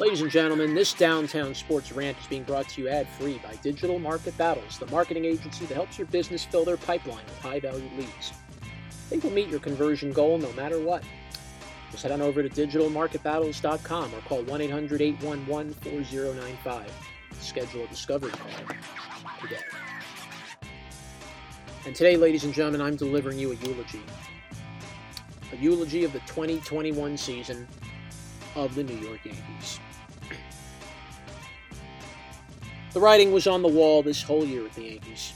Ladies and gentlemen, this downtown sports rant is being brought to you ad free by Digital Market Battles, the marketing agency that helps your business fill their pipeline with high value leads. They will meet your conversion goal no matter what. Just head on over to digitalmarketbattles.com or call 1 800 811 4095 to schedule a discovery call today. And today, ladies and gentlemen, I'm delivering you a eulogy. A eulogy of the 2021 season of the New York Yankees. The writing was on the wall this whole year with the Yankees.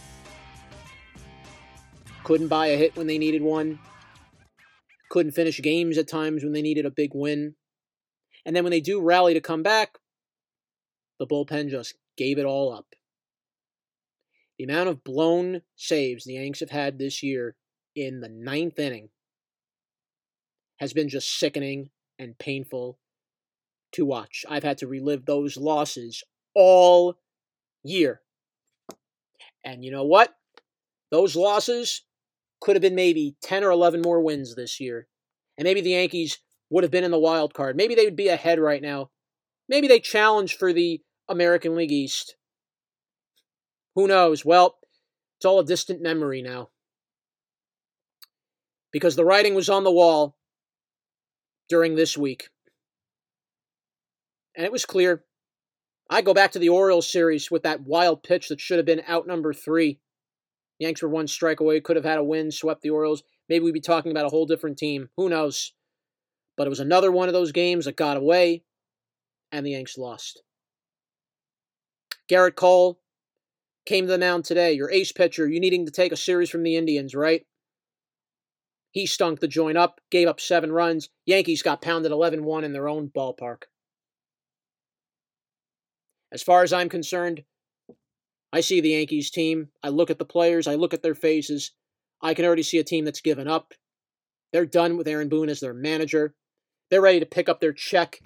Couldn't buy a hit when they needed one. Couldn't finish games at times when they needed a big win. And then when they do rally to come back, the bullpen just gave it all up. The amount of blown saves the Yanks have had this year in the ninth inning has been just sickening and painful to watch. I've had to relive those losses all year. And you know what? Those losses could have been maybe 10 or 11 more wins this year. And maybe the Yankees would have been in the wild card. Maybe they would be ahead right now. Maybe they challenge for the American League East. Who knows? Well, it's all a distant memory now. Because the writing was on the wall during this week. And it was clear I go back to the Orioles series with that wild pitch that should have been out number three. Yanks were one strike away, could have had a win, swept the Orioles. Maybe we'd be talking about a whole different team. Who knows? But it was another one of those games that got away, and the Yanks lost. Gerrit Cole came to the mound today. Your ace pitcher, you needing to take a series from the Indians, right? He stunk the joint up, gave up seven runs. Yankees got pounded 11 1 in their own ballpark. As far as I'm concerned, I see the Yankees team. I look at the players. I look at their faces. I can already see a team that's given up. They're done with Aaron Boone as their manager. They're ready to pick up their check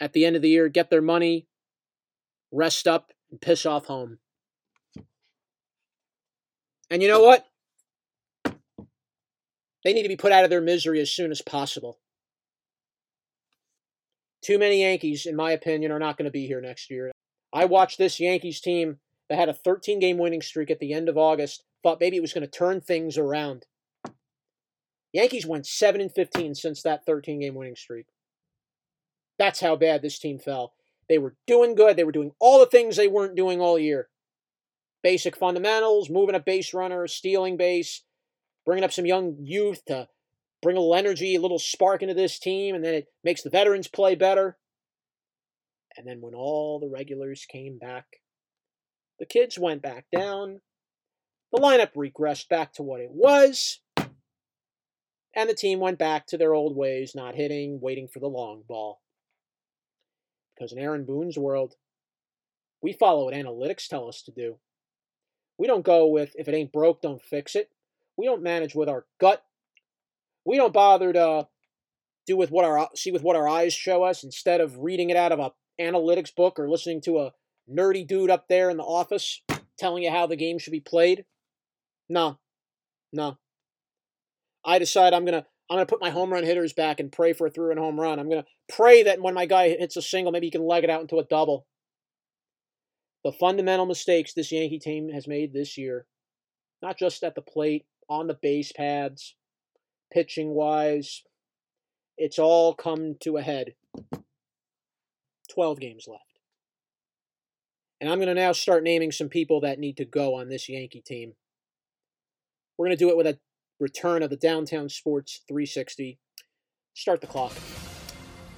at the end of the year, get their money, rest up, and piss off home. And you know what? They need to be put out of their misery as soon as possible. Too many Yankees, in my opinion, are not going to be here next year. I watched this Yankees team that had a 13 game winning streak at the end of August, thought maybe it was going to turn things around. Yankees went 7 and 15 since that 13 game winning streak. That's how bad this team fell. They were doing good. They were doing all the things they weren't doing all year. Basic fundamentals, moving a base runner, stealing base, bringing up some young youth to bring a little energy, a little spark into this team, and then it makes the veterans play better. And then when all the regulars came back, the kids went back down. The lineup regressed back to what it was. And the team went back to their old ways, not hitting, waiting for the long ball. Because in Aaron Boone's world, we follow what analytics tell us to do. We don't go with, if it ain't broke, don't fix it. We don't manage with our gut we don't bother to do with what our see with what our eyes show us instead of reading it out of a analytics book or listening to a nerdy dude up there in the office telling you how the game should be played. No. No. I decide I'm gonna I'm gonna put my home run hitters back and pray for a through and home run. I'm gonna pray that when my guy hits a single, maybe he can leg it out into a double. The fundamental mistakes this Yankee team has made this year, not just at the plate, on the base pads, pitching wise, it's all come to a head. 12 games left. And I'm going to now start naming some people that need to go on this Yankee team. We're going to do it with a return of the Downtown Sports 360. Start the clock.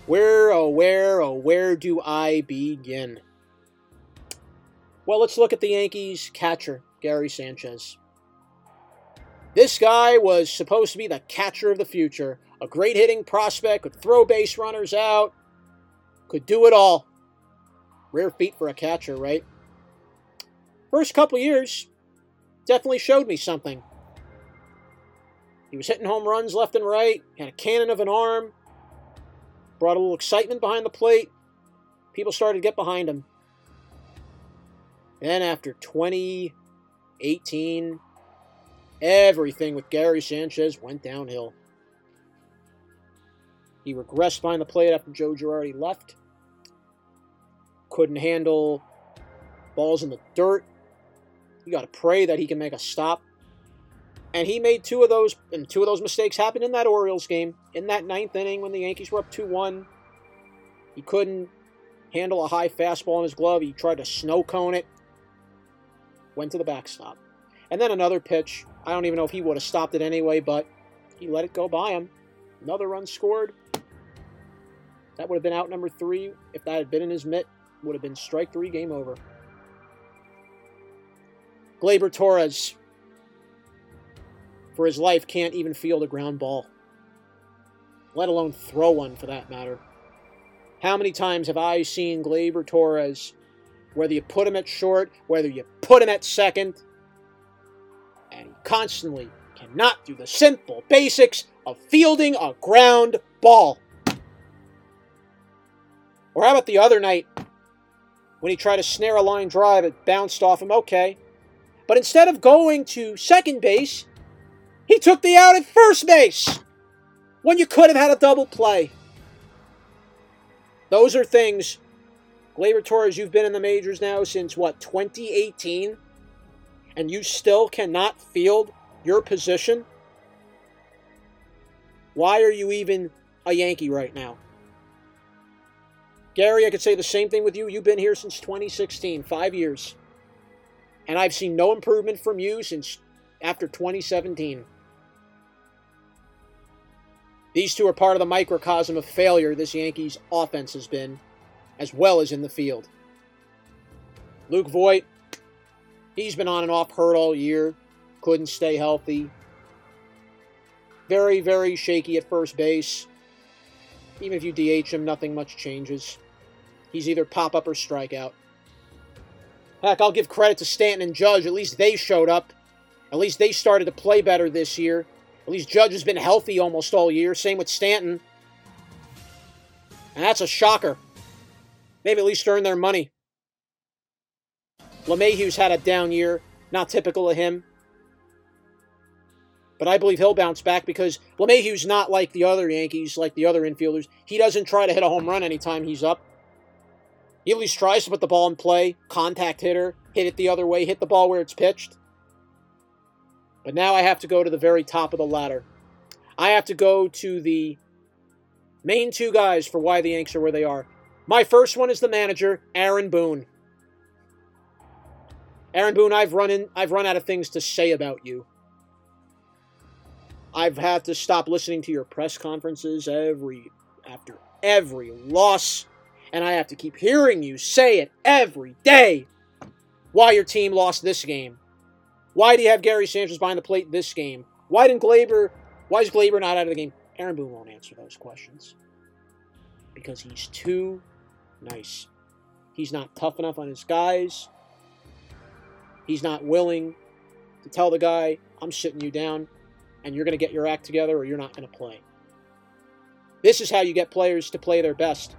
Where, oh, where, oh, where do I begin? Well, let's look at the Yankees catcher, Gary Sanchez. This guy was supposed to be the catcher of the future. A great hitting prospect, could throw base runners out, could do it all. Rare feat for a catcher, right? First couple years definitely showed me something. He was hitting home runs left and right, had a cannon of an arm, brought a little excitement behind the plate. People started to get behind him. Then, after 2018, everything with Gary Sanchez went downhill. He regressed behind the plate after Joe Girardi left. Couldn't handle balls in the dirt. You got to pray that he can make a stop. And he made two of those, and two of those mistakes happened in that Orioles game in that ninth inning when the Yankees were up 2 1. He couldn't handle a high fastball in his glove. He tried to snow cone it, went to the backstop. And then another pitch. I don't even know if he would have stopped it anyway, but he let it go by him. Another run scored. That would have been out number three. If that had been in his mitt, would have been strike three, game over. Gleyber Torres, for his life, can't even field a ground ball, let alone throw one for that matter. How many times have I seen Gleyber Torres, whether you put him at short, whether you put him at second, and he constantly cannot do the simple basics of fielding a ground ball? Or how about the other night when he tried to snare a line drive, it bounced off him, okay. But instead of going to second base, he took the out at first base when you could have had a double play. Those are things. Gleyber Torres, you've been in the majors now since what, 2018? And you still cannot field your position? Why are you even a Yankee right now? Gary, I could say the same thing with you. You've been here since 2016, five years. And I've seen no improvement from you since after 2017. These two are part of the microcosm of failure this Yankees offense has been, as well as in the field. Luke Voit, he's been on and off hurt all year, couldn't stay healthy. Very, very shaky at first base. Even if you DH him, nothing much changes. He's either pop up or strikeout. Heck, I'll give credit to Stanton and Judge. At least they showed up. At least they started to play better this year. At least Judge has been healthy almost all year. Same with Stanton. And that's a shocker. Maybe at least earn their money. LeMahieu's had a down year. Not typical of him. But I believe he'll bounce back because LeMahieu's not like the other Yankees, like the other infielders. He doesn't try to hit a home run anytime he's up. He at least tries to put the ball in play, contact hitter, hit it the other way, hit the ball where it's pitched. But now I have to go to the very top of the ladder. I have to go to the main two guys for why the Yanks are where they are. My first one is the manager, Aaron Boone. Aaron Boone, I've run in, I've run out of things to say about you. I've had to stop listening to your press conferences every after every loss and I have to keep hearing you say it every day why your team lost this game. Why do you have Gary Sanchez behind the plate this game? Why didn't Gleyber, why is Gleyber not out of the game? Aaron Boone won't answer those questions. Because he's too nice. He's not tough enough on his guys. He's not willing to tell the guy, I'm sitting you down and you're going to get your act together or you're not going to play. This is how you get players to play their best.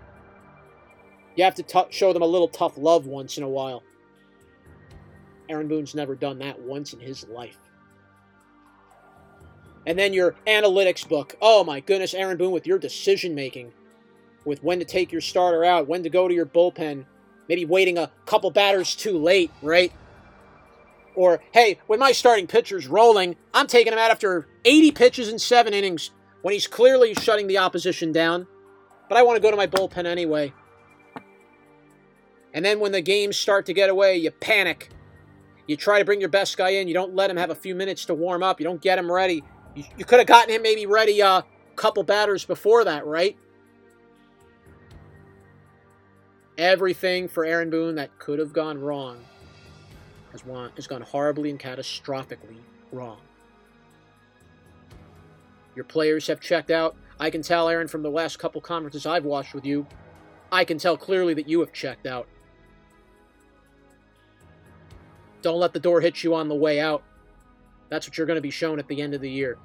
You have to t- show them a little tough love once in a while. Aaron Boone's never done that once in his life. And then your analytics book. Oh my goodness, Aaron Boone, with your decision making, with when to take your starter out, when to go to your bullpen, maybe waiting a couple batters too late, right? Or, hey, when my starting pitcher's rolling, I'm taking him out after 80 pitches in seven innings when he's clearly shutting the opposition down. But I want to go to my bullpen anyway. And then when the games start to get away, you panic. You try to bring your best guy in. You don't let him have a few minutes to warm up. You don't get him ready. You, you could have gotten him maybe ready a uh, couple batters before that, right? Everything for Aaron Boone that could have gone wrong has, has gone horribly and catastrophically wrong. Your players have checked out. I can tell, Aaron, from the last couple conferences I've watched with you, I can tell clearly that you have checked out. Don't let the door hit you on the way out. That's what you're going to be shown at the end of the year.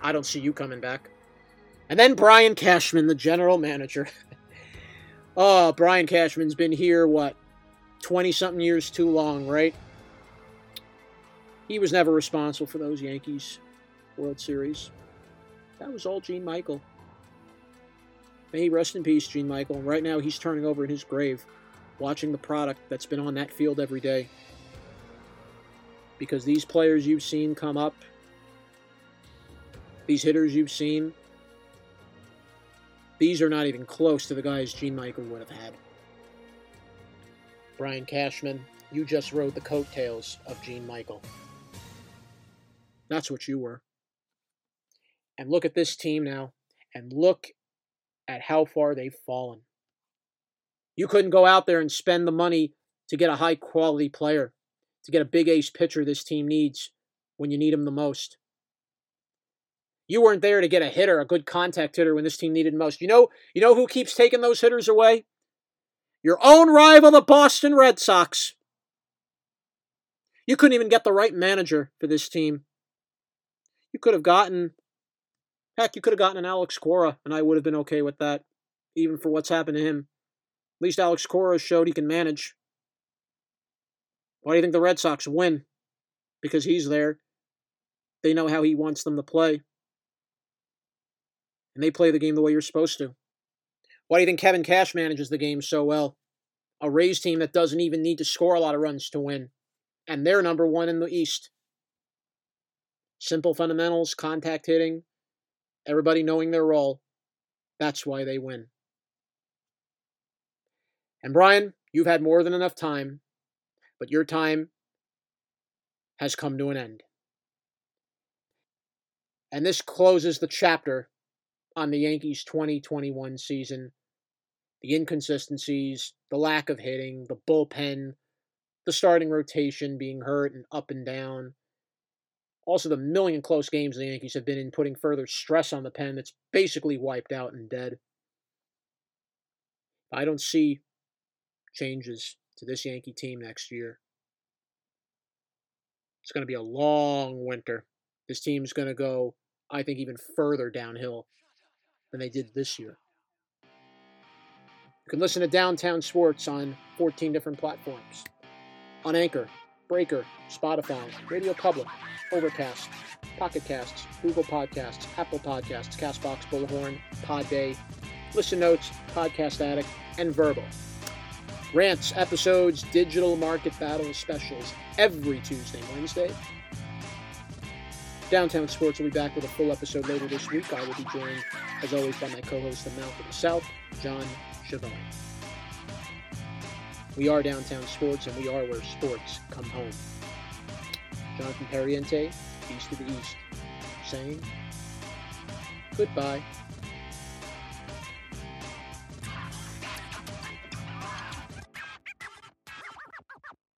I don't see you coming back. And then Brian Cashman, the general manager. oh, Brian Cashman's been here, what, 20 something years too long, right? He was never responsible for those Yankees World Series. That was all Gene Michael. May he rest in peace, Gene Michael. Right now he's turning over in his grave, watching the product that's been on that field every day. Because these players you've seen come up, these hitters you've seen, these are not even close to the guys Gene Michael would have had. Brian Cashman, you just rode the coattails of Gene Michael. That's what you were. And look at this team now, and look at how far they've fallen. You couldn't go out there and spend the money to get a high quality player, to get a big ace pitcher this team needs when you need him the most. You weren't there to get a hitter, a good contact hitter when this team needed most. You know, you know who keeps taking those hitters away? Your own rival, the Boston Red Sox. You couldn't even get the right manager for this team. You could have gotten, heck, you could have gotten an Alex Cora, and I would have been okay with that, even for what's happened to him. At least Alex Cora showed he can manage. Why do you think the Red Sox win? Because he's there. They know how he wants them to play. And they play the game the way you're supposed to. Why do you think Kevin Cash manages the game so well? A Rays team that doesn't even need to score a lot of runs to win. And they're number one in the East. Simple fundamentals, contact hitting, everybody knowing their role. That's why they win. And Brian, you've had more than enough time, but your time has come to an end. And this closes the chapter on the Yankees 2021 season. The inconsistencies, the lack of hitting, the bullpen, the starting rotation being hurt and up and down. Also, the million close games the Yankees have been in, putting further stress on the pen that's basically wiped out and dead. I don't see changes to this Yankee team next year. It's going to be a long winter. This team's going to go, I think, even further downhill than they did this year. You can listen to Downtown Sports on 14 different platforms on Anchor, Breaker, Spotify, Radio Public, Overcast, Pocket Casts, Google Podcasts, Apple Podcasts, Castbox, Bullhorn, Podbay, Listen Notes, Podcast Addict, and Vurbl. Rants, episodes, digital market battles, specials every Tuesday, Wednesday. Downtown Sports will be back with a full episode later this week. I will be joined, as always, by my co-host, the Mouth of the South, John Chavon. We are Downtown Sports, and we are where sports come home. Jonathan Perriente, East of the East, saying goodbye.